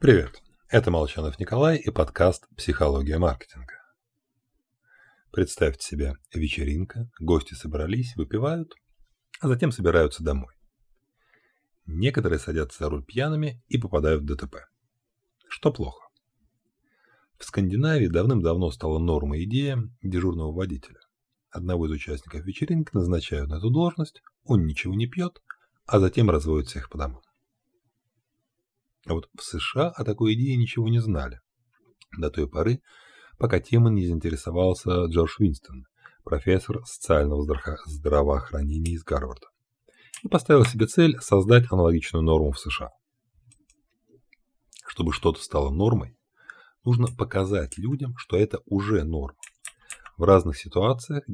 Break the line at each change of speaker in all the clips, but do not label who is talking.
Привет, это Молчанов Николай и подкаст «Психология маркетинга». Представьте себе вечеринка, гости собрались, выпивают, а затем собираются домой. Некоторые садятся за руль пьяными и попадают в ДТП. Что плохо? В Скандинавии давным-давно стала нормой идея дежурного водителя. Одного из участников вечеринки назначают на эту должность, он ничего не пьет, а затем разводит всех по домам. А вот в США о такой идее ничего не знали. До той поры, пока темой не заинтересовался Джордж Винстон, профессор социального здравоохранения из Гарварда, и поставил себе цель создать аналогичную норму в США. Чтобы что-то стало нормой, нужно показать людям, что это уже норма. В разных ситуациях,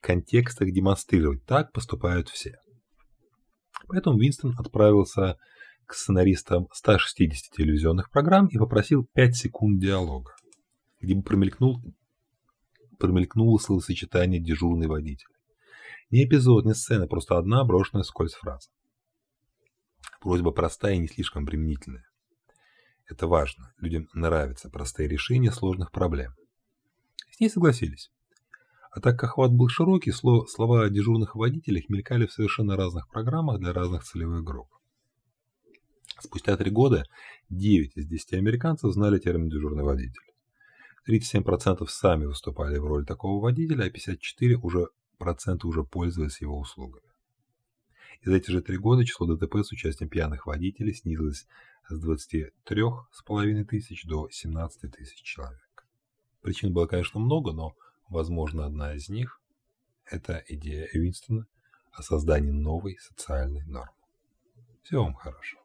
контекстах демонстрировать, так поступают все. Поэтому Винстон отправился к сценаристам 160 телевизионных программ и попросил 5 секунд диалога, где бы промелькнул, промелькнуло словосочетание «дежурный водитель». Не эпизод, не сцена, просто одна брошенная скользь фраза. Просьба простая и не слишком применительная. Это важно. Людям нравятся простые решения сложных проблем. С ней согласились. А так как охват был широкий, слова о дежурных водителях мелькали в совершенно разных программах для разных целевых групп. Спустя три года 9 из 10 американцев знали термин «дежурный водитель». 37% сами выступали в роли такого водителя, а 54% уже, процента уже пользовались его услугами. И за эти же три года число ДТП с участием пьяных водителей снизилось с 23,5 тысяч до 17 тысяч человек. Причин было, конечно, много, но, возможно, одна из них – это идея Винстона о создании новой социальной нормы. Всего вам хорошего.